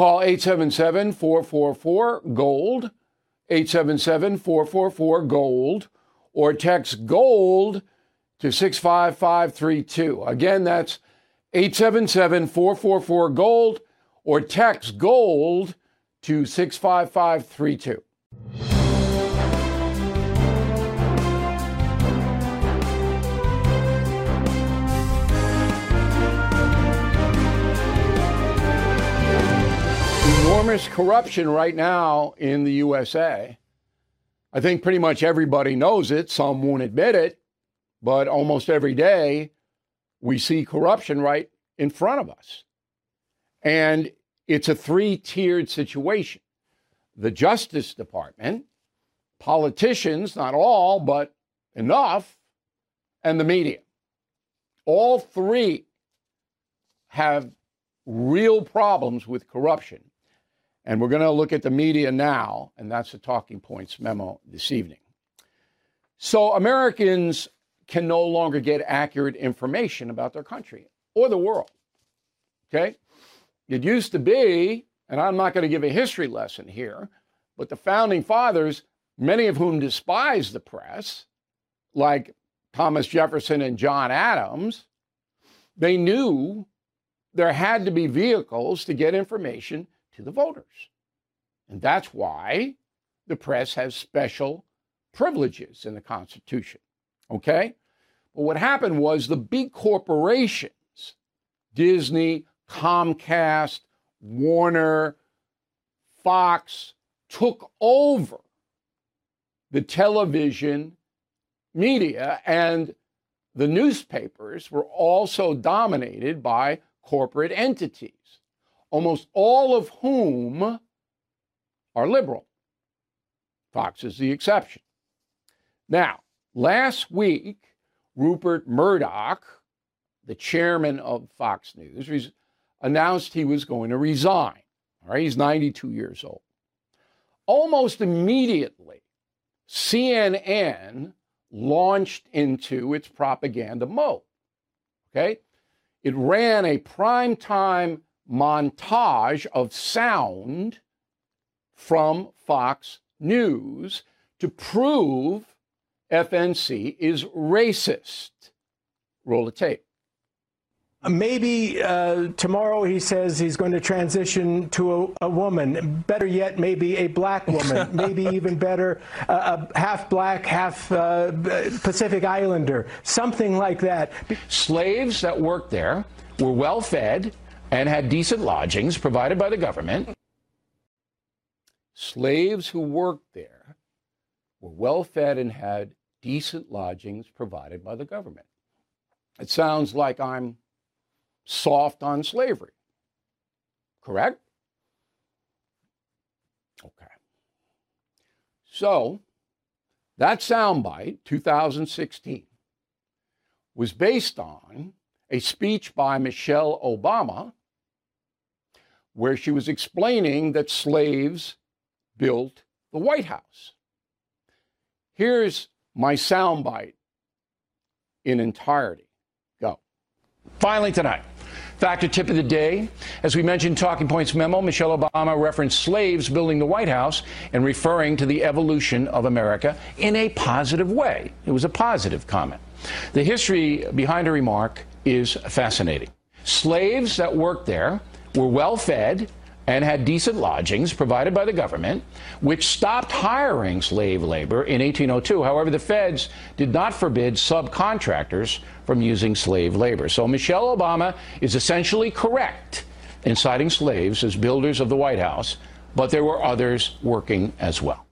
Call 877 444 GOLD, 877 444 GOLD, or text GOLD to 65532. Again, that's 877 444 GOLD, or text GOLD to 65532. Enormous corruption right now in the USA. I think pretty much everybody knows it. Some won't admit it, but almost every day we see corruption right in front of us. And it's a three tiered situation the Justice Department, politicians, not all, but enough, and the media. All three have real problems with corruption. And we're going to look at the media now, and that's the talking points memo this evening. So, Americans can no longer get accurate information about their country or the world. Okay? It used to be, and I'm not going to give a history lesson here, but the founding fathers, many of whom despised the press, like Thomas Jefferson and John Adams, they knew there had to be vehicles to get information to the voters. And that's why the press has special privileges in the Constitution. Okay? But what happened was the big corporations, Disney, Comcast, Warner, Fox, took over the television media, and the newspapers were also dominated by corporate entities almost all of whom are liberal. Fox is the exception. Now, last week, Rupert Murdoch, the chairman of Fox News, announced he was going to resign. All right, he's 92 years old. Almost immediately, CNN launched into its propaganda mode. Okay? It ran a primetime montage of sound from Fox News to prove FNC is racist. Roll the tape. Maybe uh, tomorrow he says he's going to transition to a, a woman. Better yet, maybe a black woman. maybe even better, uh, a half black, half uh, Pacific Islander. Something like that. Slaves that worked there were well fed and had decent lodgings provided by the government. Slaves who worked there were well fed and had decent lodgings provided by the government. It sounds like I'm soft on slavery. Correct? Okay. So, that soundbite, 2016, was based on a speech by Michelle Obama where she was explaining that slaves built the White House. Here's my soundbite in entirety. Go. Finally, tonight. Factor tip of the day. As we mentioned, Talking Points memo, Michelle Obama referenced slaves building the White House and referring to the evolution of America in a positive way. It was a positive comment. The history behind her remark is fascinating. Slaves that worked there were well fed and had decent lodgings provided by the government, which stopped hiring slave labor in 1802. However, the feds did not forbid subcontractors from using slave labor. So Michelle Obama is essentially correct in citing slaves as builders of the White House, but there were others working as well.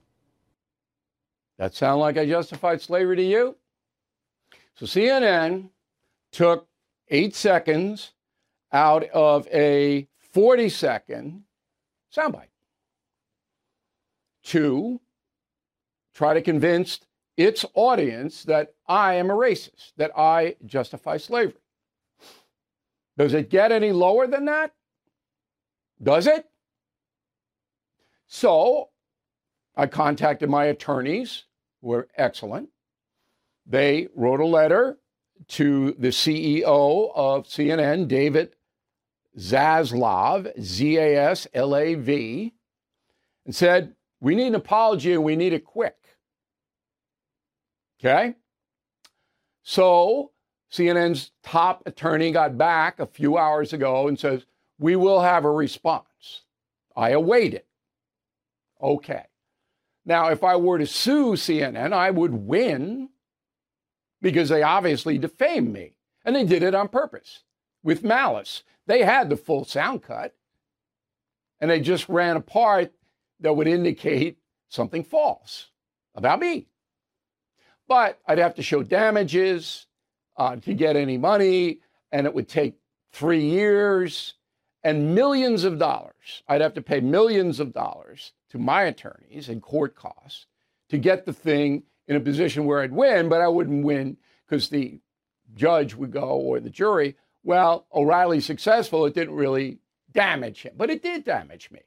That sound like I justified slavery to you? So CNN took eight seconds out of a 40 second soundbite to try to convince its audience that I am a racist, that I justify slavery. Does it get any lower than that? Does it? So I contacted my attorneys, who were excellent. They wrote a letter to the CEO of CNN, David Zaslav, Z A S L A V, and said, We need an apology and we need it quick. Okay? So CNN's top attorney got back a few hours ago and says, We will have a response. I await it. Okay. Now, if I were to sue CNN, I would win because they obviously defamed me. And they did it on purpose with malice. They had the full sound cut, and they just ran a part that would indicate something false about me. But I'd have to show damages uh, to get any money, and it would take three years and millions of dollars. I'd have to pay millions of dollars to my attorneys and court costs to get the thing in a position where I'd win, but I wouldn't win because the judge would go or the jury, well, O'Reilly's successful. It didn't really damage him, but it did damage me.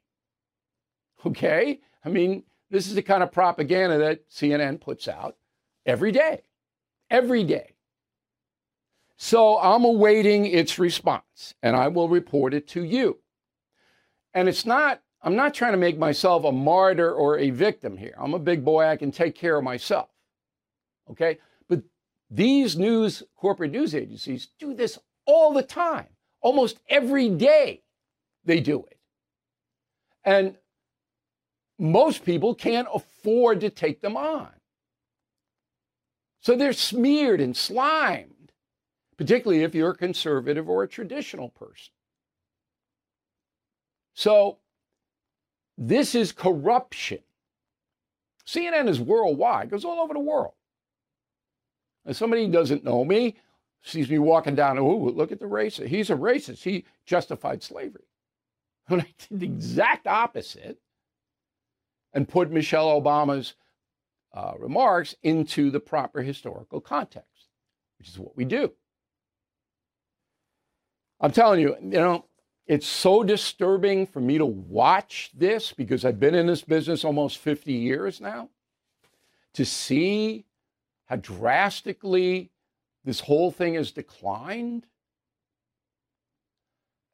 Okay? I mean, this is the kind of propaganda that CNN puts out every day. Every day. So I'm awaiting its response and I will report it to you. And it's not, I'm not trying to make myself a martyr or a victim here. I'm a big boy, I can take care of myself. Okay? But these news, corporate news agencies do this all the time. Almost every day they do it. And most people can't afford to take them on. So they're smeared and slimed, particularly if you're a conservative or a traditional person. So this is corruption. CNN is worldwide, goes all over the world. And somebody doesn't know me, sees me walking down, oh, look at the racist. He's a racist. He justified slavery. When I did the exact opposite and put Michelle Obama's uh, remarks into the proper historical context, which is what we do. I'm telling you, you know, it's so disturbing for me to watch this because I've been in this business almost 50 years now to see how drastically this whole thing has declined.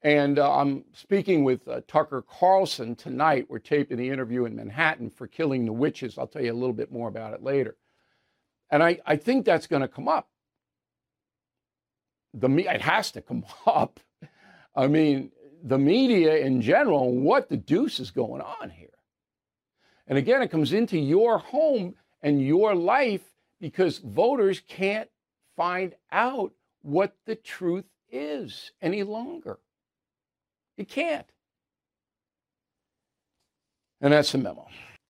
And uh, I'm speaking with uh, Tucker Carlson tonight. We're taping the interview in Manhattan for Killing the Witches. I'll tell you a little bit more about it later. And I, I think that's going to come up. The it has to come up. I mean, the media in general, what the deuce is going on here? And again, it comes into your home and your life because voters can't find out what the truth is any longer. You can't. And that's the memo.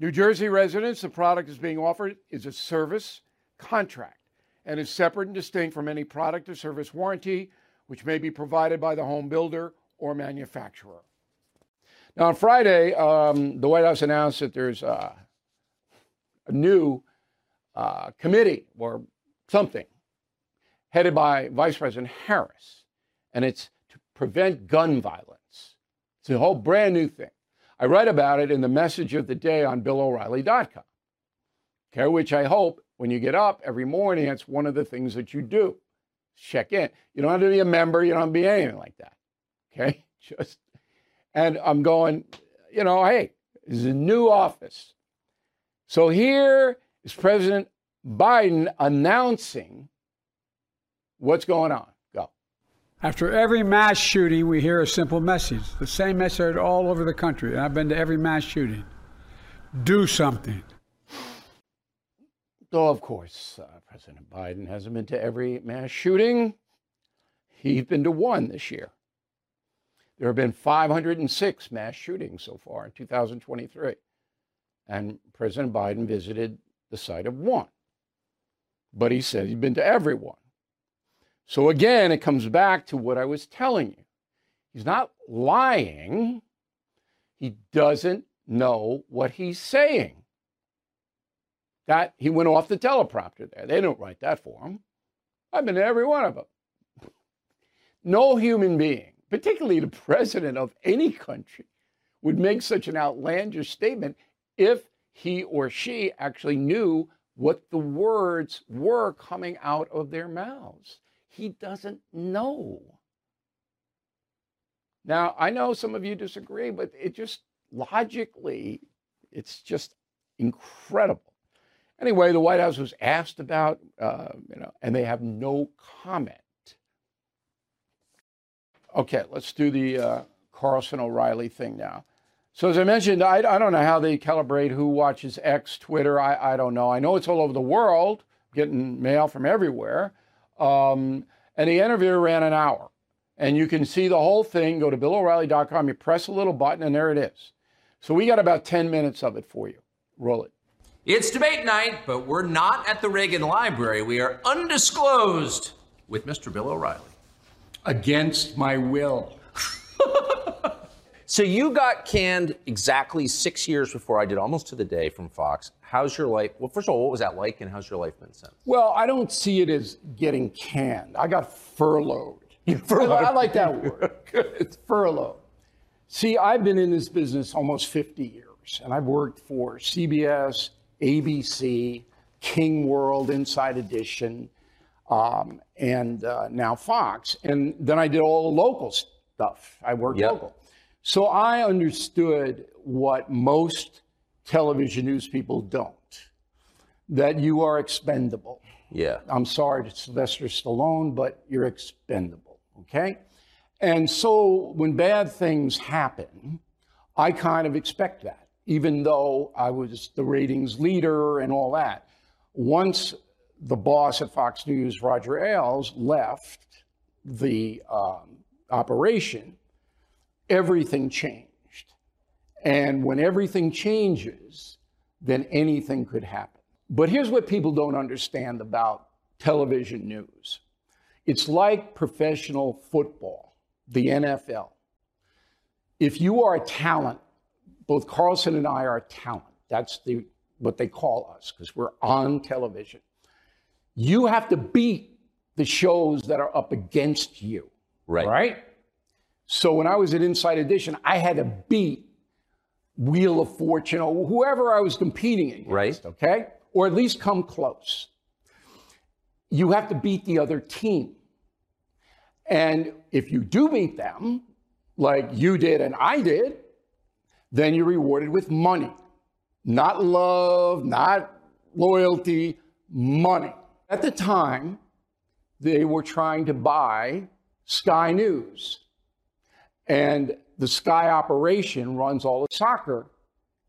New Jersey residents, the product is being offered is a service contract and is separate and distinct from any product or service warranty, which may be provided by the home builder or manufacturer. Now, on Friday, um, the White House announced that there's uh, a new uh, committee or something headed by Vice President Harris, and it's to prevent gun violence. It's a whole brand new thing. I write about it in the message of the day on BillO'Reilly.com, okay, which I hope when you get up every morning, it's one of the things that you do. Check in. You don't have to be a member, you don't have to be anything like that. Okay? Just and I'm going, you know, hey, this is a new office. So here is President Biden announcing what's going on. After every mass shooting, we hear a simple message. The same message all over the country. And I've been to every mass shooting. Do something. So, of course, uh, President Biden hasn't been to every mass shooting. He's been to one this year. There have been 506 mass shootings so far in 2023. And President Biden visited the site of one. But he said he'd been to every one. So again, it comes back to what I was telling you. He's not lying, he doesn't know what he's saying. That he went off the teleprompter there. They don't write that for him. I've been to every one of them. No human being, particularly the president of any country, would make such an outlandish statement if he or she actually knew what the words were coming out of their mouths. He doesn't know. Now, I know some of you disagree, but it just logically, it's just incredible. Anyway, the White House was asked about, uh, you know, and they have no comment. Okay, let's do the uh, Carlson O'Reilly thing now. So, as I mentioned, I, I, don't know how they calibrate who watches X, Twitter. I, I don't know. I know it's all over the world, getting mail from everywhere. Um, and the interview ran an hour. And you can see the whole thing. Go to BillO'Reilly.com. You press a little button, and there it is. So, we got about 10 minutes of it for you. Roll it. It's debate night, but we're not at the Reagan Library. We are undisclosed with Mr. Bill O'Reilly. Against my will. so you got canned exactly six years before I did, almost to the day from Fox. How's your life? Well, first of all, what was that like, and how's your life been since? Well, I don't see it as getting canned. I got furloughed. You furloughed. I like that word. it's furloughed. See, I've been in this business almost 50 years, and I've worked for CBS, ABC, King World, Inside Edition, um, and uh, now Fox. And then I did all the local stuff. I worked Yep. local. So I understood what most television news people don't that you are expendable. Yeah. I'm sorry to Sylvester Stallone, but you're expendable. Okay? And so when bad things happen, I kind of expect that, even though I was the ratings leader and all that. Once the boss at Fox News, Roger Ailes, left the um, operation, everything changed. And when everything changes, then anything could happen. But here's what people don't understand about television news it's like professional football, the NFL. If you are a talent, both Carlson and I are talent. That's the, what they call us because we're on television. You have to beat the shows that are up against you. Right. Right? So when I was at Inside Edition, I had to beat Wheel of Fortune or whoever I was competing against. Right. Okay? Or at least come close. You have to beat the other team. And if you do beat them, like you did and I did, then you're rewarded with money. Not love, not loyalty, money. At the time, they were trying to buy Sky News. And the Sky operation runs all the soccer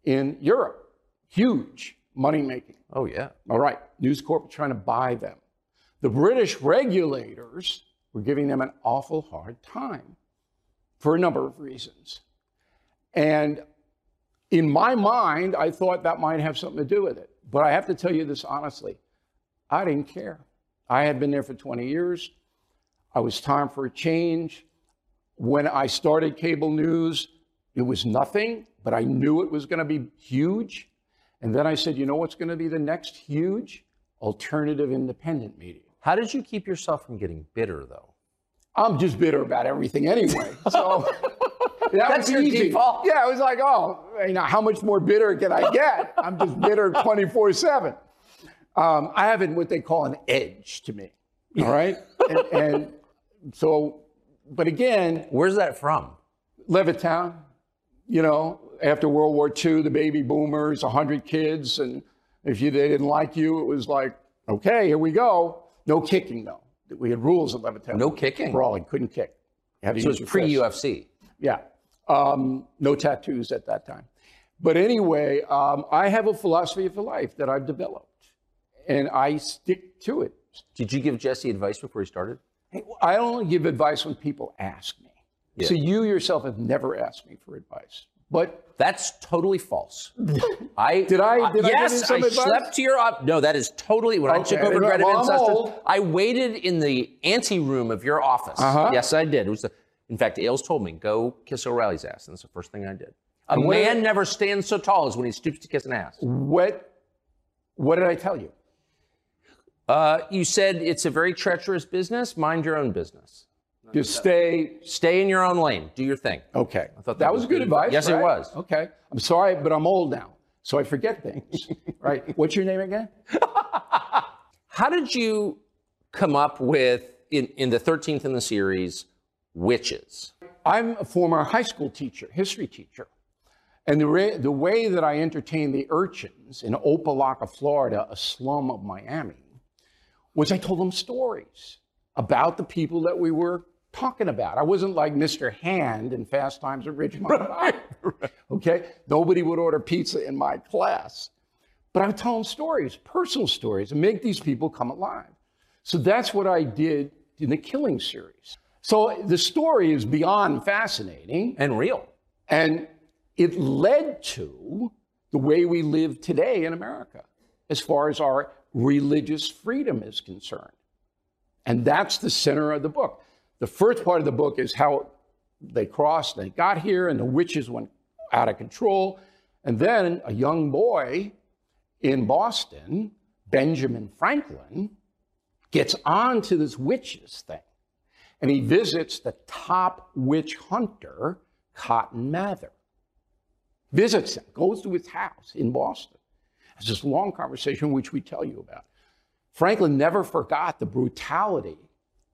in Europe. Huge money making. Oh, yeah. All right, News Corp was trying to buy them. The British regulators were giving them an awful hard time for a number of reasons. And in my mind, I thought that might have something to do with it. But I have to tell you this honestly I didn't care. I had been there for 20 years. I was time for a change. When I started cable news, it was nothing, but I knew it was going to be huge. And then I said, you know what's going to be the next huge? Alternative independent media. How did you keep yourself from getting bitter, though? I'm just bitter about everything anyway. So that That's was your easy. default? Yeah, I was like, oh, you know, how much more bitter can I get? I'm just bitter 24 7. Um, I have what they call an edge to me. All right. and, and so, but again, Where's that from? Levittown, you know, after World War II, the baby boomers, 100 kids. And if you, they didn't like you, it was like, okay, here we go. No kicking, though. We had rules at Levittown. No kicking? Brawling, couldn't kick. You had to So it's your pre UFC. Yeah. Um, no tattoos at that time. But anyway, um, I have a philosophy of life that I've developed, and I stick to it. Did you give Jesse advice before he started? I only give advice when people ask me. So you yourself have never asked me for advice. But That's totally false. I Did I- did I yes, you some I advice? slept to your up. No, that is totally when I took Okay, over well, Greta Van Susteren. I waited in the ante room of your office. Uh-huh. Yes, I did. It was the, in fact, Ailes told me go kiss O'Reilly's ass, and that's the first thing I did. A man never stands so tall as when he stoops to kiss an ass. what, what did I tell you? Uh, you said it's a very treacherous business. Mind your own business. Just stay. Stay in your own lane. Do your thing. Okay. I thought that, was good advice. Yes, it was. Okay. I'm sorry, but I'm old now, so I forget things. right. What's your name again? How did you come up with in, in the 13th in the series, witches? I'm a former high school teacher, history teacher. And the, re- the way that I entertained the urchins in Opa-locka, Florida, a slum of Miami, was I told them stories about the people that we were talking about. I wasn't like Mr. Hand in Fast Times at Ridgemont. High. Okay? Nobody would order pizza in my class. But I would tell them stories, personal stories, and make these people come alive. So that's what I did in the Killing series. So the story is beyond fascinating, And real. and it led to the way we live today in America as far as our religious freedom is concerned. And that's the center of the book. The first part of the book is how they crossed, they got here, and the witches went out of control. And then a young boy in Boston, Benjamin Franklin, gets on to this witches thing. And he visits the top witch hunter, Cotton Mather. Visits him, goes to his house in Boston. It's this long conversation which we tell you about. Franklin never forgot the brutality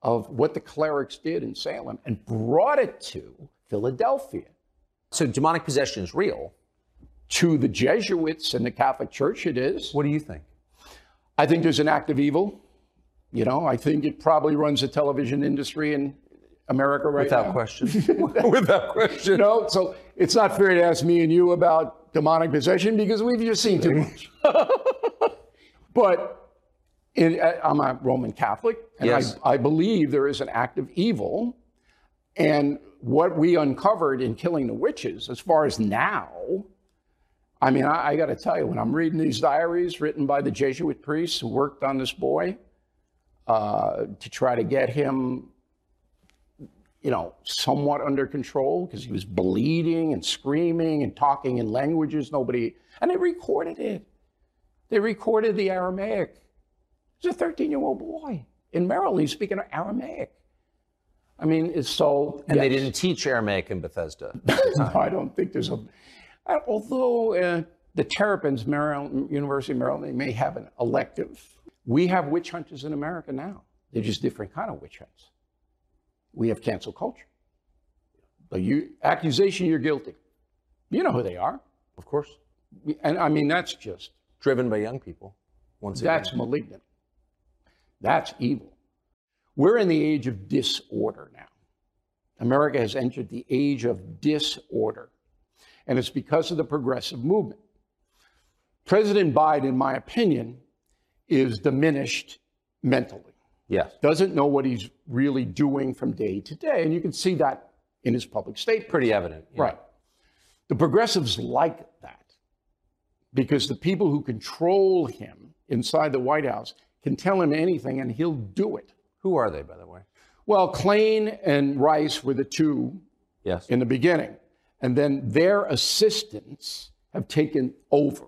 of what the clerics did in Salem and brought it to Philadelphia. So demonic possession is real. To the Jesuits and the Catholic Church, it is. What do you think? I think there's an act of evil. You know, I think it probably runs the television industry in America right now. Without now. question. Without question. You know, so it's not fair to ask me and you about demonic possession because we've just seen too much. but in, uh, I'm a Roman Catholic, and Yes. I, I believe there is an act of evil. And what we uncovered in killing the witches, as far as now, I mean, I, I got to tell you, when I'm reading these diaries written by the Jesuit priests who worked on this boy uh, to try to get him you know, somewhat under control because he was bleeding and screaming and talking in languages nobody, and they recorded it. They recorded the Aramaic. He's a 13 year old boy in Maryland. He's speaking Aramaic. I mean, it's so. And they didn't teach Aramaic in Bethesda. No, I don't think there's a. Although uh, the Terrapins, Maryland, University of Maryland, they may have an elective. We have witch hunters in America now. They're just different kind of witch hunts. We have cancel culture. The you, accusation you're guilty. You know who they are. of course. And I mean, that's just, Driven by young people. Once again. that's malignant. That's evil. We're in the age of disorder now. America has entered the age of disorder. And it's because of the progressive movement. President Biden, in my opinion, is diminished mentally. Yes. Doesn't know what he's really doing from day to day. And you can see that in his public statement. Pretty evident. yeah. Right. The progressives like that because the people who control him inside the White House can tell him anything and he'll do it. Who are they, by the way? Well, Klain and Rice were the two Yes. in the beginning, and then their assistants have taken over.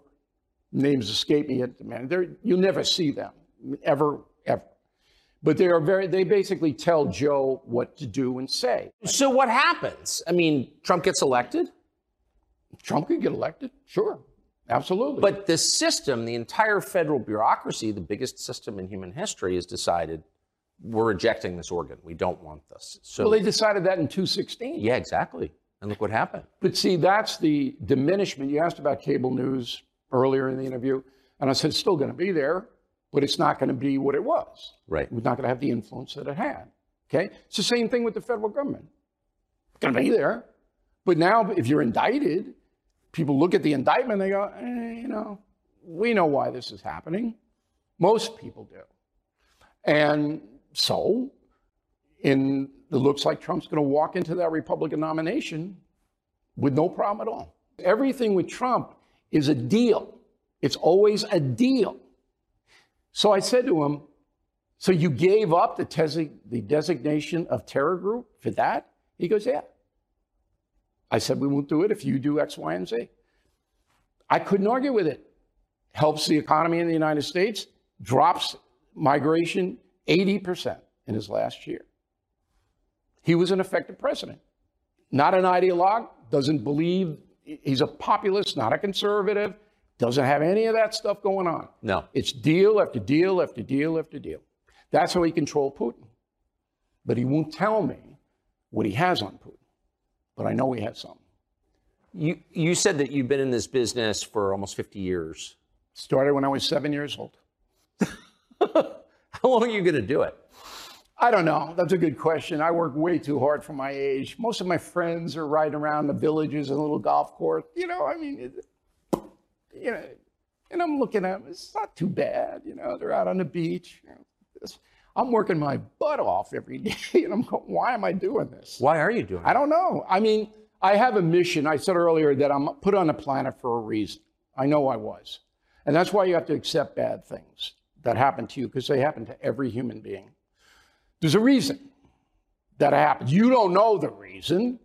Names escape me at the man. They're, you'll never see them ever, ever. But they are very. They basically tell Joe what to do and say. So what happens? I mean, Trump gets elected, Trump could get elected, sure, absolutely. but the system, the entire federal bureaucracy, the biggest system in human history, has decided we're rejecting this organ. We don't want this. So well, they decided that in 216. yeah, exactly. And look what happened. But see, that's the diminishment. You asked about cable news earlier in the interview, and I said it's still going to be there, but it's not going to be what it was. Right. We're not going to have the influence that it had. Okay? It's the same thing with the federal government. It's going to be there. But now, if you're indicted, people look at the indictment, they go, eh, you know, we know why this is happening. Most people do. And so, in it looks like Trump's going to walk into that Republican nomination with no problem at all. Everything with Trump is a deal. It's always a deal. So I said to him, So you gave up the, tesi- the designation of terror group for that? He goes, Yeah. I said, We won't do it if you do X, Y, and Z. I couldn't argue with it. Helps the economy in the United States, drops migration 80% in his last year. He was an effective president. Not an ideologue, doesn't believe, he's a populist, not a conservative, doesn't have any of that stuff going on. No. It's deal after deal after deal after deal. That's how he controlled Putin. But he won't tell me what he has on Putin. But I know he has something. You you said that you've been in this business for almost 50 years. Started when I was seven years old. How long are you going to do it? I don't know. That's a good question. I work way too hard for my age. Most of my friends are riding around the villages and little golf course. You know, I mean, it, you know, and I'm looking at them. It's not too bad. You know, they're out on the beach. You know, I'm working my butt off every day, and I'm going, why am I doing this? Why are you doing it? I don't know. I mean, I have a mission. I said earlier that I'm put on the planet for a reason. I know I was. And that's why you have to accept bad things that happen to you because they happen to every human being. There's a reason that happens. You don't know the reason,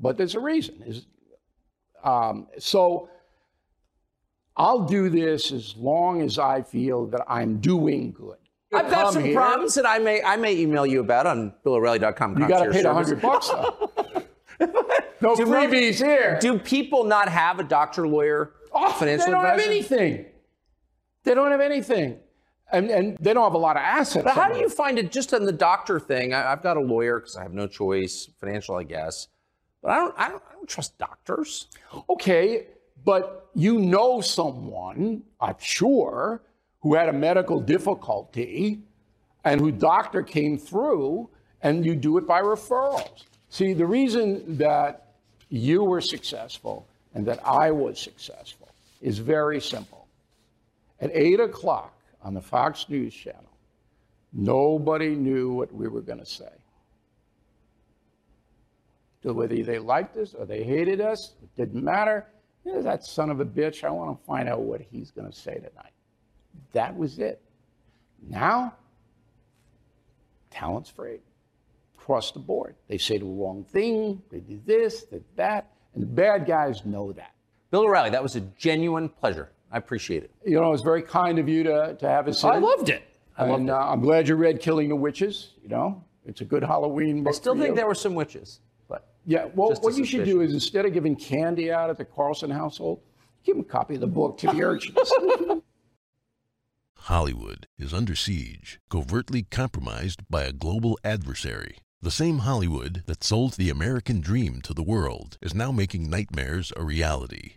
but there's a reason. Um, so I'll do this as long as I feel that I'm doing good. I've got some here. problems that I may I may email you about on BillO'Reilly.com. You got to pay hundred bucks though. no Do freebies here. Do people not have a doctor, lawyer, Oh, financial they don't advisor? have anything. They don't have anything. And, and they don't have a lot of assets. But how do you find it just on the doctor thing? I, have got a lawyer because I have no choice, financial, I guess. But I don't, I don't, I don't trust doctors. Okay, but you know someone, I'm sure, who had a medical difficulty and who doctor came through, and you do it by referrals. See, the reason that you were successful and that I was successful is very simple. At 8 o'clock on the Fox News channel, nobody knew what we were going to say. So whether they liked us or they hated us, it didn't matter. That son of a bitch, I want to find out what he's going to say tonight. That was it. Now, talent's free across the board. They say the wrong thing, they do this, they do that, and the bad guys know that. Bill O'Reilly, that was a genuine pleasure. I appreciate it. You know, it was very kind of you to, to have us. I loved it. I and, loved it. Uh, I'm glad you read Killing the Witches. You know, it's a good Halloween book. I still think there were some witches, Yeah, well, Just a what you should do is instead of giving candy out at the Carlson household, give them a copy of the book to the urchins. Hollywood is under siege, covertly compromised by a global adversary. The same Hollywood that sold the American dream to the world is now making nightmares a reality.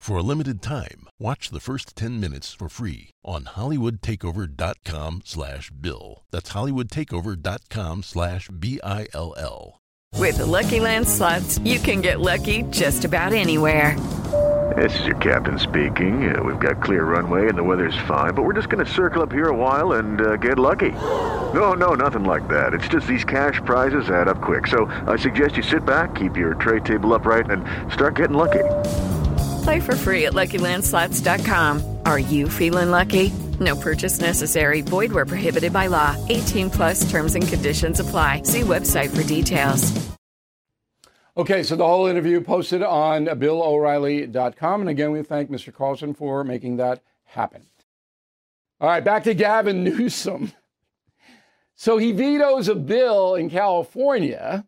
For a limited time, watch the first 10 minutes for free on hollywoodtakeover.com slash bill. That's hollywoodtakeover.com slash B-I-L-L. With the Lucky Land slots, you can get lucky just about anywhere. This is your captain speaking. Uh, we've got clear runway and the weather's fine, but we're just going to circle up here a while and uh, get lucky. No, no, nothing like that. It's just these cash prizes add up quick. So I suggest you sit back, keep your tray table upright, and start getting lucky. Play for free at LuckyLandSlots.com. Are you feeling lucky? No purchase necessary. Void where prohibited by law. 18 plus terms and conditions apply. See website for details. okay, so the whole interview posted on BillO'Reilly.com. And again, we thank Mr. Carlson for making that happen. All right, back to Gavin Newsom. So he vetoes a bill in California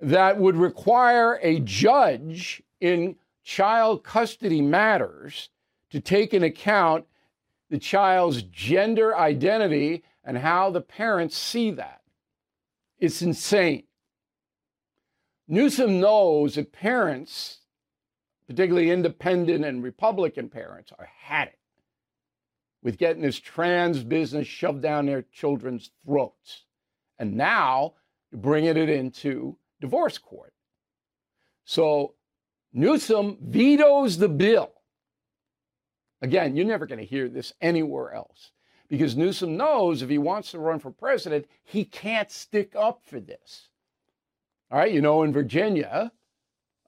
that would require a judge in child custody matters to take into account the child's gender identity and how the parents see that. It's insane. Newsom knows that parents, particularly independent and Republican parents, are had it with getting this trans business shoved down their children's throats. And now bringing it into divorce court. So Newsom vetoes the bill. Again, you're never going to hear this anywhere else because Newsom knows if he wants to run for president, he can't stick up for this. All right, you know, in Virginia,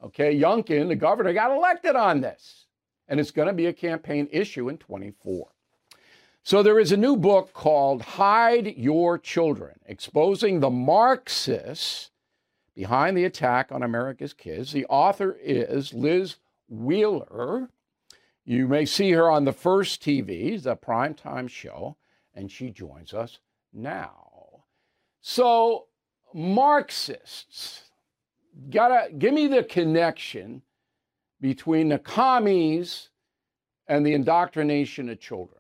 okay, Youngkin, the governor, got elected on this, and it's going to be a campaign issue in 24. So there is a new book called Hide Your Children, exposing the Marxists behind the attack on America's kids. The author is Liz Wheeler. You may see her on the first TV, the primetime show, and she joins us now. So, Marxists, gotta give me the connection between the commies and the indoctrination of children.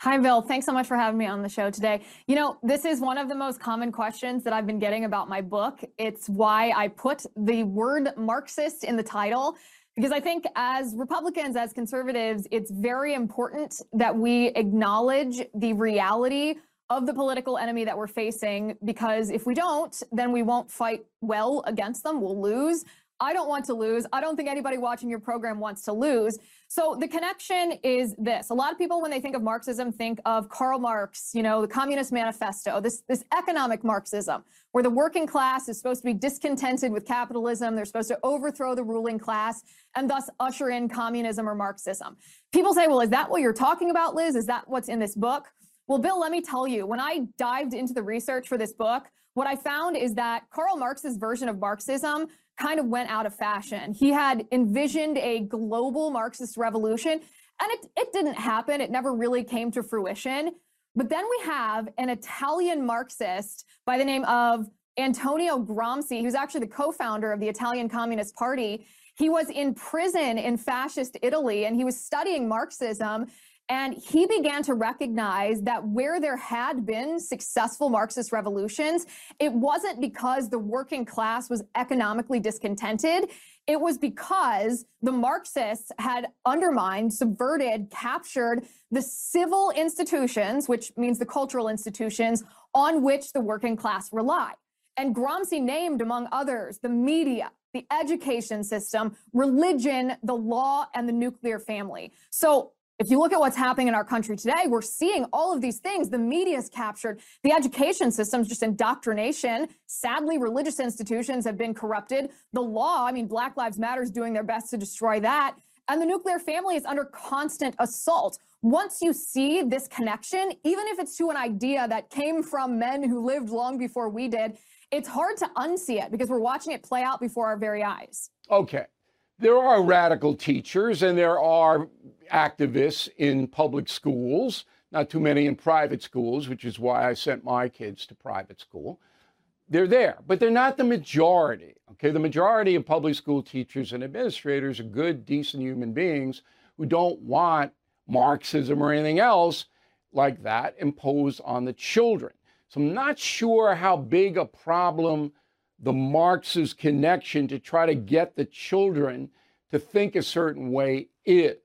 Hi, Bill. Thanks so much for having me on the show today. You know, this is one of the most common questions that I've been getting about my book. It's why I put the word Marxist in the title, because I think as Republicans, as conservatives, it's very important that we acknowledge the reality of the political enemy that we're facing, because if we don't, then we won't fight well against them. We'll lose. I don't want to lose. I don't think anybody watching your program wants to lose. So the connection is this. A lot of people, when they think of Marxism, think of Karl Marx, you know, the Communist Manifesto, this, this economic Marxism, where the working class is supposed to be discontented with capitalism. They're supposed to overthrow the ruling class and thus usher in communism or Marxism. People say, well, is that what you're talking about, Liz? Is that what's in this book? Well, Bill, let me tell you, when I dived into the research for this book, what I found is that Karl Marx's version of Marxism kind of went out of fashion. He had envisioned a global Marxist revolution, and it, it didn't happen. It never really came to fruition. But then we have an Italian Marxist by the name of Antonio Gramsci, who's actually the co founder of the Italian Communist Party. He was in prison in fascist Italy and he was studying Marxism. And he began to recognize that where there had been successful Marxist revolutions, it wasn't because the working class was economically discontented. It was because the Marxists had undermined, subverted, captured the civil institutions, which means the cultural institutions on which the working class rely. And Gramsci named, among others, the media, the education system, religion, the law, and the nuclear family. So if you look at what's happening in our country today, we're seeing all of these things. The media's captured, the education system's just indoctrination. Sadly, religious institutions have been corrupted. The law, I mean, Black Lives Matter is doing their best to destroy that. And the nuclear family is under constant assault. Once you see this connection, even if it's to an idea that came from men who lived long before we did, it's hard to unsee it because we're watching it play out before our very eyes. Okay there are radical teachers and there are activists in public schools, not too many in private schools, which is why I sent my kids to private school. They're there, but they're not the majority. Okay, the majority of public school teachers and administrators are good, decent human beings who don't want Marxism or anything else like that imposed on the children. So I'm not sure how big a problem the Marxist connection to try to get the children to think a certain way is.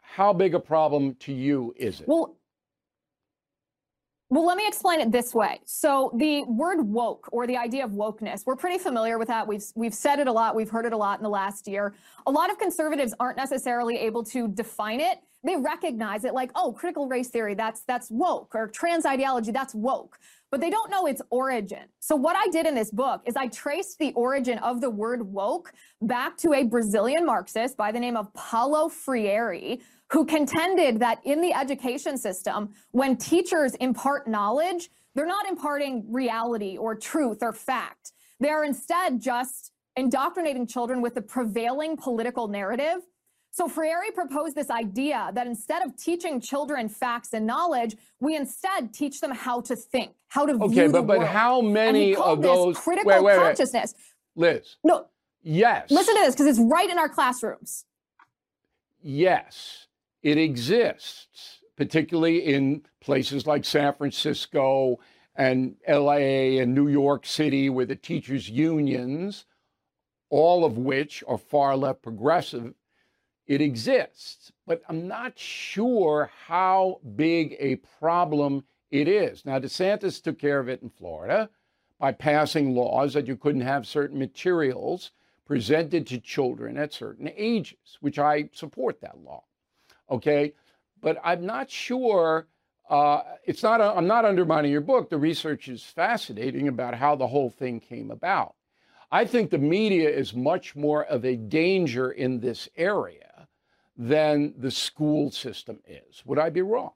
How big a problem to you is it? Well, well, let me explain it this way. So the word woke or the idea of wokeness, we're pretty familiar with that. We've we've said it a lot, we've heard it a lot in the last year. A lot of conservatives aren't necessarily able to define it. They recognize it like, oh, critical race theory, that's that's woke, or trans ideology, that's woke but they don't know its origin. So, what I did in this book is I traced the origin of the word woke back to a Brazilian Marxist by the name of Paulo Freire, who contended that in the education system, when teachers impart knowledge, they're not imparting reality or truth or fact. They are instead just indoctrinating children with the prevailing political narrative so Freire proposed this idea that instead of teaching children facts and knowledge, we instead teach them how to think, how to okay, view but, the but world. how many of those critical wait, wait, wait. consciousness? Liz. No. Yes. Listen to this because it's right in our classrooms. Yes, it exists, particularly in places like San Francisco and LA and New York City, where the teachers' unions, all of which are far left progressive, it exists, but I'm not sure how big a problem it is. Now, DeSantis took care of it in Florida by passing laws that you couldn't have certain materials presented to children at certain ages, which I support that law. Okay, but I'm not sure. Uh, it's not. I'm not undermining your book. The research is fascinating about how the whole thing came about. I think the media is much more of a danger in this area than the school system is. Would I be wrong?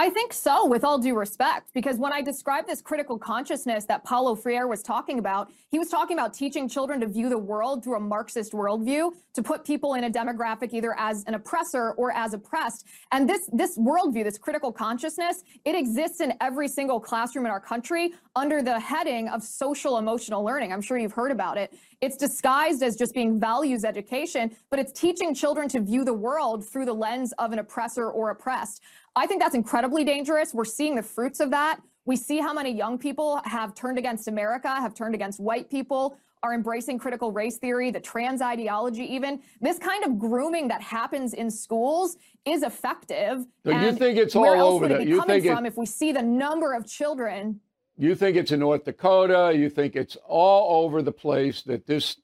I think so, with all due respect, because when I described this critical consciousness that Paulo Freire was talking about, he was talking about teaching children to view the world through a Marxist worldview, to put people in a demographic either as an oppressor or as oppressed. And this this worldview, this critical consciousness, it exists in every single classroom in our country under the heading of social emotional learning. I'm sure you've heard about it. It's disguised as just being values education, but it's teaching children to view the world through the lens of an oppressor or oppressed. I think that's incredibly dangerous. We're seeing the fruits of that. We see how many young people have turned against America, have turned against white people, are embracing critical race theory, the trans ideology, even. This kind of grooming that happens in schools is effective. So you think it's all over that? You think it, from if we see the number of children You think it's in North Dakota. You think it's all over the place that this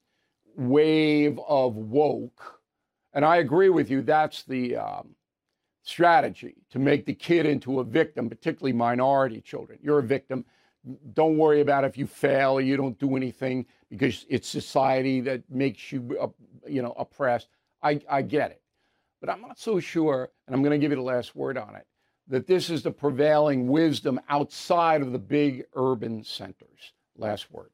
wave of woke, and I agree with you, that's the um, strategy to make the kid into a victim, particularly minority children. You're a victim. Don't worry about if you fail or you don't do anything because it's society that makes you, uh, you know, oppressed. I, I get it. But I'm not so sure, and I'm going to give you the last word on it that this is the prevailing wisdom outside of the big urban centers. Last word.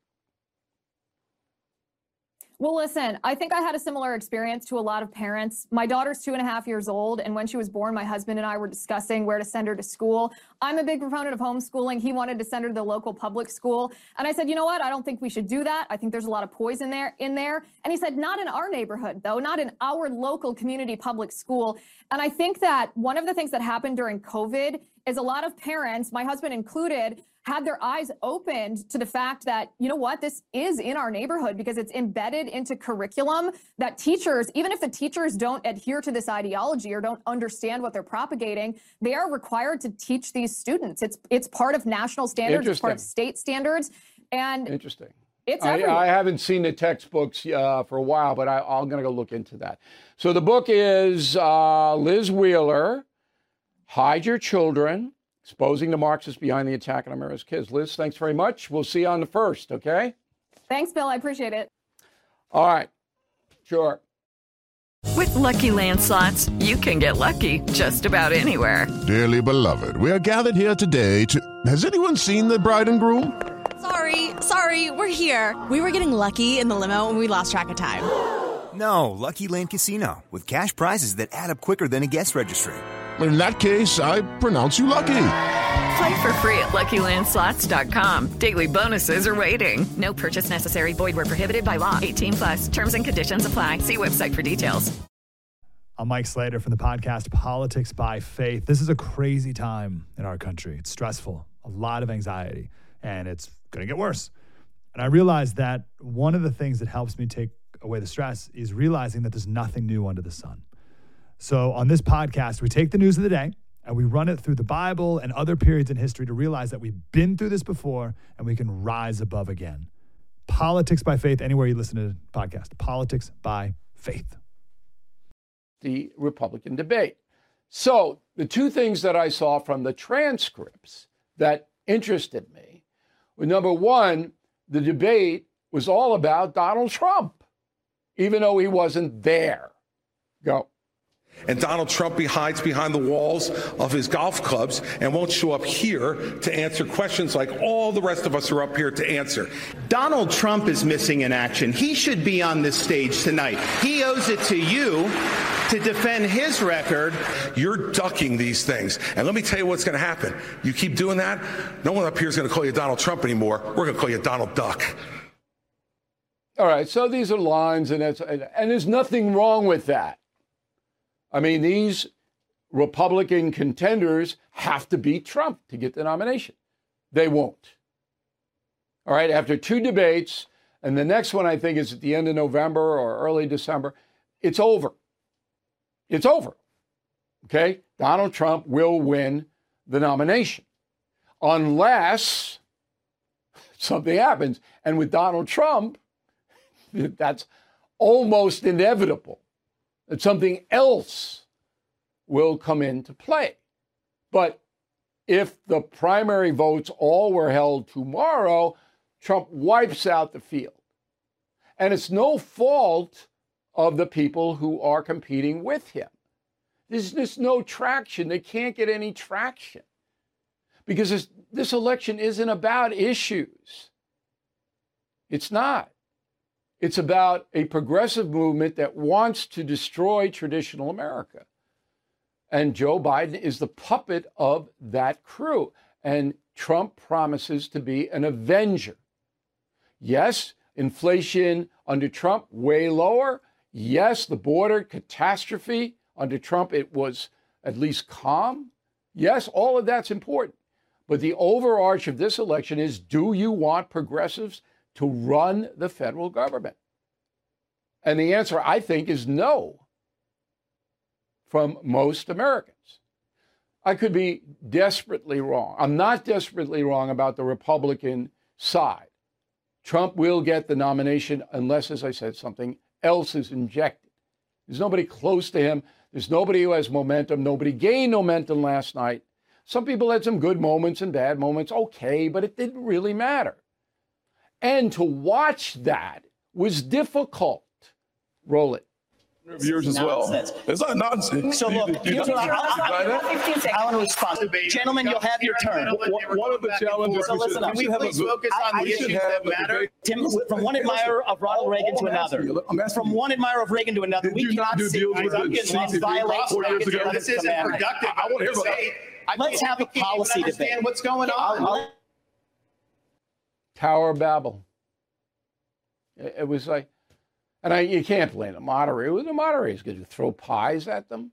Well, listen, I think I had a similar experience to a lot of parents. My daughter's two and a half years old, and when she was born, my husband and I were discussing where to send her to school. I'm a big proponent of homeschooling. He wanted to send her to the local public school, and I said, you know what? I don't think we should do that. I think there's a lot of poison there in there. And he said, not in our neighborhood, though, not in our local community public school. And I think that one of the things that happened during COVID is a lot of parents, my husband included, had their eyes opened to the fact that, you know what, this is in our neighborhood because it's embedded into curriculum that teachers, even if the teachers don't adhere to this ideology or don't understand what they're propagating, they are required to teach these students. It's it's part of national standards, it's part of state standards. And interesting. It's I, I, haven't seen the textbooks uh, for a while, but I, am going to go look into that. So the book is uh, Liz Wheeler, Hide Your Children, exposing the Marxists behind the attack on America's kids. Liz, thanks very much. We'll see you on the first, okay? Thanks, Bill. I appreciate it. All right. Sure. With LuckyLand Slots, you can get lucky just about anywhere. Dearly beloved, we are gathered here today to. Has anyone seen the bride and groom? Sorry, sorry, we're here. We were getting lucky in the limo and we lost track of time. No, Lucky Land Casino, with cash prizes that add up quicker than a guest registry in that case, I pronounce you lucky. Play for free at LuckyLandSlots.com. Daily bonuses are waiting. No purchase necessary. Void were prohibited by law. 18 plus. Terms and conditions apply. See website for details. I'm Mike Slater from the podcast Politics by Faith. This is a crazy time in our country. It's stressful, a lot of anxiety, and it's going to get worse. And I realized that one of the things that helps me take away the stress is realizing that there's nothing new under the sun. So, on this podcast, we take the news of the day and we run it through the Bible and other periods in history to realize that we've been through this before and we can rise above again. Politics by faith, anywhere you listen to the podcast. Politics by faith. The Republican debate. So, the two things that I saw from the transcripts that interested me were number one, the debate was all about Donald Trump, even though he wasn't there. Go. And Donald Trump hides behind the walls of his golf clubs and won't show up here to answer questions like all the rest of us are up here to answer. Donald Trump is missing in action. He should be on this stage tonight. He owes it to you to defend his record. You're ducking these things. And let me tell you what's going to happen. You keep doing that, no one up here is going to call you Donald Trump anymore. We're going to call you Donald Duck. All right, so these are lines, and, and there's nothing wrong with that. I mean, these Republican contenders have to beat Trump to get the nomination. They won't. All right, after two debates, and the next one I think is at the end of November or early December, it's over. It's over. Okay? Donald Trump will win the nomination unless something happens. And with Donald Trump, that's almost inevitable that something else will come into play. But if the primary votes all were held tomorrow, Trump wipes out the field. And it's no fault of the people who are competing with him. There's just no traction. They can't get any traction because this, this election isn't about issues. It's not. It's about a progressive movement that wants to destroy traditional America. And Joe Biden is the puppet of that crew. And Trump promises to be an avenger. Yes, inflation under Trump way lower. Yes, the border catastrophe under Trump, it was at least calm. Yes, all of that's important. But the overarch of this election is do you want progressives to run the federal government? And the answer, I think, is no from most Americans. I could be desperately wrong. I'm not desperately wrong about the Republican side. Trump will get the nomination unless, as I said, something else is injected. There's nobody close to him. There's nobody who has momentum. Nobody gained momentum last night. Some people had some good moments and bad moments, okay, but it didn't really matter. And to watch that was difficult. Roll it of yours as well. It's not nonsense. So look, You- you- here's what I, you- I, I, I want to respond. Gentlemen, you'll have your turn. One one of the challenges So we should, listen up. we should have a, I- I- we should have a debate. Tim, from one admirer of Ronald oh, Reagan to I'm asking another, you, I'm from one admirer of Reagan to another, Did we you not cannot do see deals with the violate four years ago? Reagan's This isn't commandment. productive I wanna hear about debate. that. Let's have a policy debate. what's going I'll- I'll- Tower of Babel. It, it was like, and I, you can't blame the moderator. The moderator's going to throw pies at them.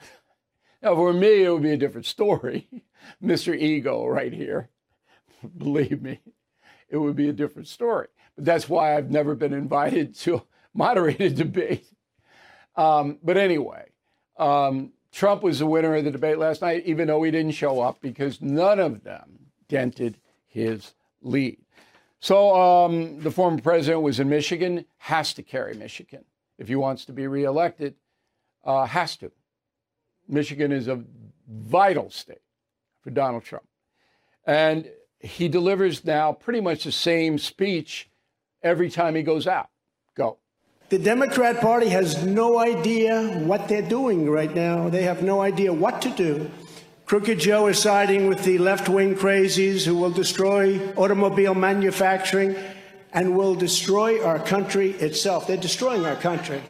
now, for me, it would be a different story. Mr. Ego, right here. Believe me, it would be a different story. But that's why I've never been invited to moderate a debate. Um, but anyway, um, Trump was the winner of the debate last night, even though he didn't show up because none of them dented his lead. So um, the former president was in Michigan, has to carry Michigan if he wants to be reelected, uh, has to. Michigan is a vital state for Donald Trump. And he delivers now pretty much the same speech every time he goes out. Go. The Democrat Party has no idea what they're doing right now. They have no idea what to do. Crooked Joe is siding with the left wing crazies who will destroy automobile manufacturing and will destroy our country itself. They're destroying our country.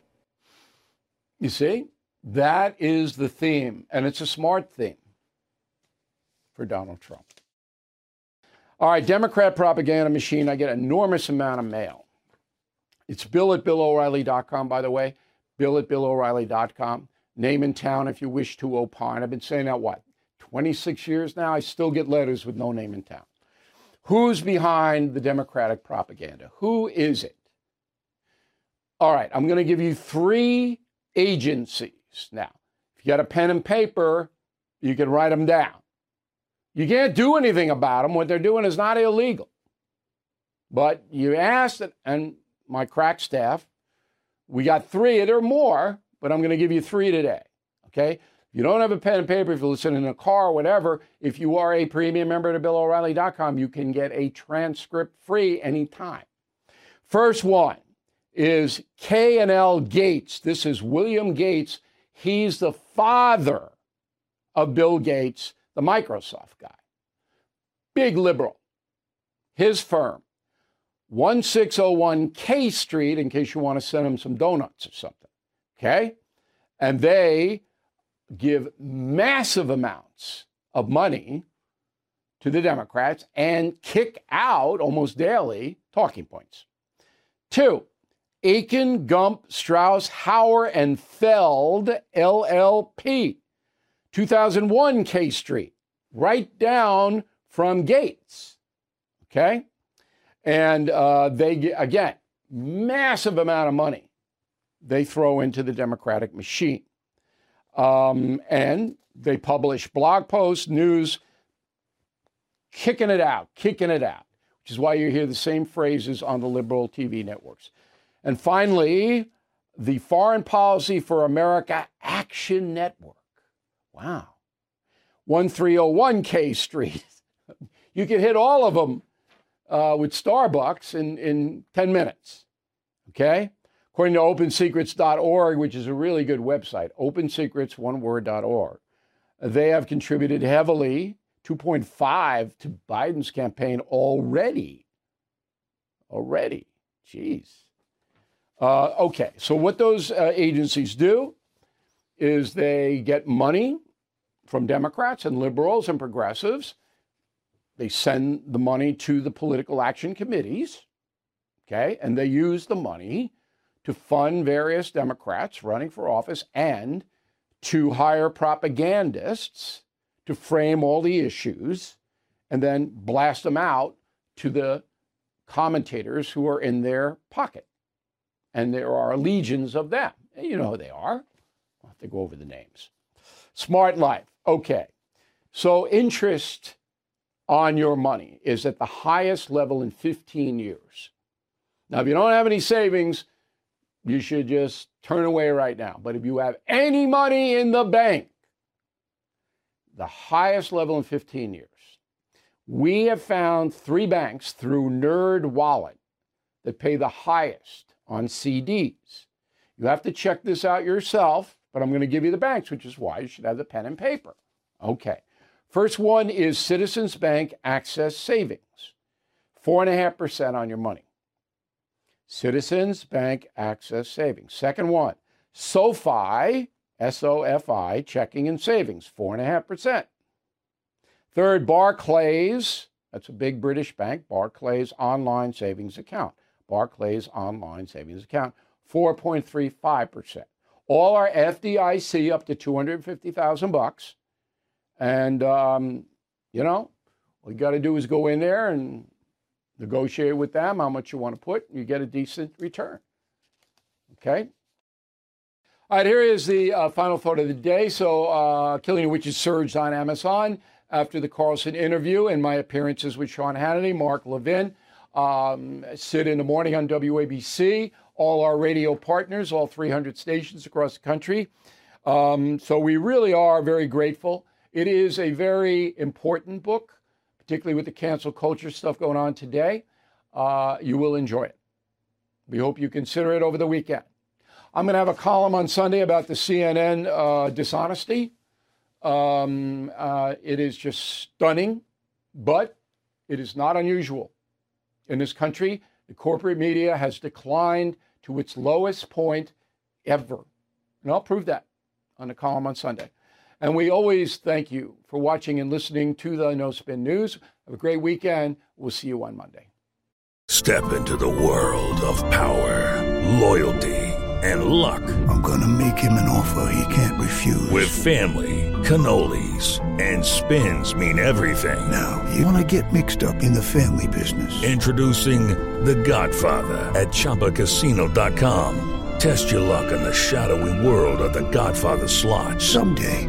You see, that is the theme, and it's a smart theme for Donald Trump. All right, Democrat propaganda machine. I get enormous amount of mail. It's bill at BillO'Reilly.com, by the way. Bill at BillO'Reilly.com. Name and town if you wish to opine. I've been saying that, what, 26 years now? I still get letters with no name in town. Who's behind the Democratic propaganda? Who is it? All right, I'm going to give you three agencies. Now, if you got a pen and paper, you can write them down. You can't do anything about them. What they're doing is not illegal. But you asked, and my crack staff, we got three. There are more, but I'm going to give you three today. Okay? You don't have a pen and paper, if you're listening in a car or whatever, if you are a premium member to BillO'Reilly.com, you can get a transcript free anytime. First one is K and L Gates. This is William Gates. He's the father of Bill Gates, the Microsoft guy. Big liberal. His firm, 1601 K Street, in case you want to send him some donuts or something. Okay? And they give massive amounts of money to the Democrats and kick out almost daily talking points. Two, Akin, Gump, Strauss, Hauer, and Feld, LLP, 2001 K Street, right down from Gates. Okay? And uh, they again, massive amount of money they throw into the Democratic machine. Um, and they publish blog posts, news, kicking it out, kicking it out, which is why you hear the same phrases on the liberal TV networks. And finally, the Foreign Policy for America Action Network. Wow. 1301 K Street. You can hit all of them uh, with Starbucks in, in 10 minutes. Okay? According to opensecrets.org, which is a really good website, opensecrets, one word.org, they have contributed heavily, 2.5 to Biden's campaign already. Already. Jeez. Uh, okay, so what those uh, agencies do is they get money from Democrats and liberals and progressives. They send the money to the political action committees, okay, and they use the money to fund various Democrats running for office and to hire propagandists to frame all the issues and then blast them out to the commentators who are in their pocket. And there are legions of them. You know who they are. I'll have to go over the names. Smart Life. Okay. So interest on your money is at the highest level in 15 years. Now, if you don't have any savings, you should just turn away right now. But if you have any money in the bank, the highest level in 15 years. We have found three banks through NerdWallet that pay the highest on CDs. You have to check this out yourself, but I'm going to give you the banks, which is why you should have the pen and paper. Okay. First one is Citizens Bank Access Savings, 4.5% on your money. Citizens Bank Access Savings. Second one, SoFi, S O F I, checking and savings, 4.5%. Third, Barclays, that's a big British bank, Barclays Online Savings Account. Barclays Online Savings Account, 4.35%. All are FDIC up to 250,000 bucks. And, um, you know, all you got to do is go in there and negotiate with them how much you want to put, and you get a decent return. Okay? All right, here is the uh, final thought of the day. So, uh, Killing the Witches surged on Amazon after the Carlson interview and my appearances with Sean Hannity, Mark Levin, um, Sid in the morning on WABC, all our radio partners, all 300 stations across the country. Um, so, we really are very grateful. It is a very important book, particularly with the cancel culture stuff going on today. Uh, you will enjoy it. We hope you consider it over the weekend. I'm going to have a column on Sunday about the CNN uh, dishonesty. Um, uh, it is just stunning, but it is not unusual. In this country, the corporate media has declined to its lowest point ever. And I'll prove that on the column on Sunday. And we always thank you for watching and listening to the No Spin News. Have a great weekend. We'll see you on Monday. Step into the world of power, loyalty, and luck. I'm going to make him an offer he can't refuse. With family, cannolis, and spins mean everything. Now, you want to get mixed up in the family business. Introducing The Godfather at ChumbaCasino.com. Test your luck in the shadowy world of The Godfather slot. Someday,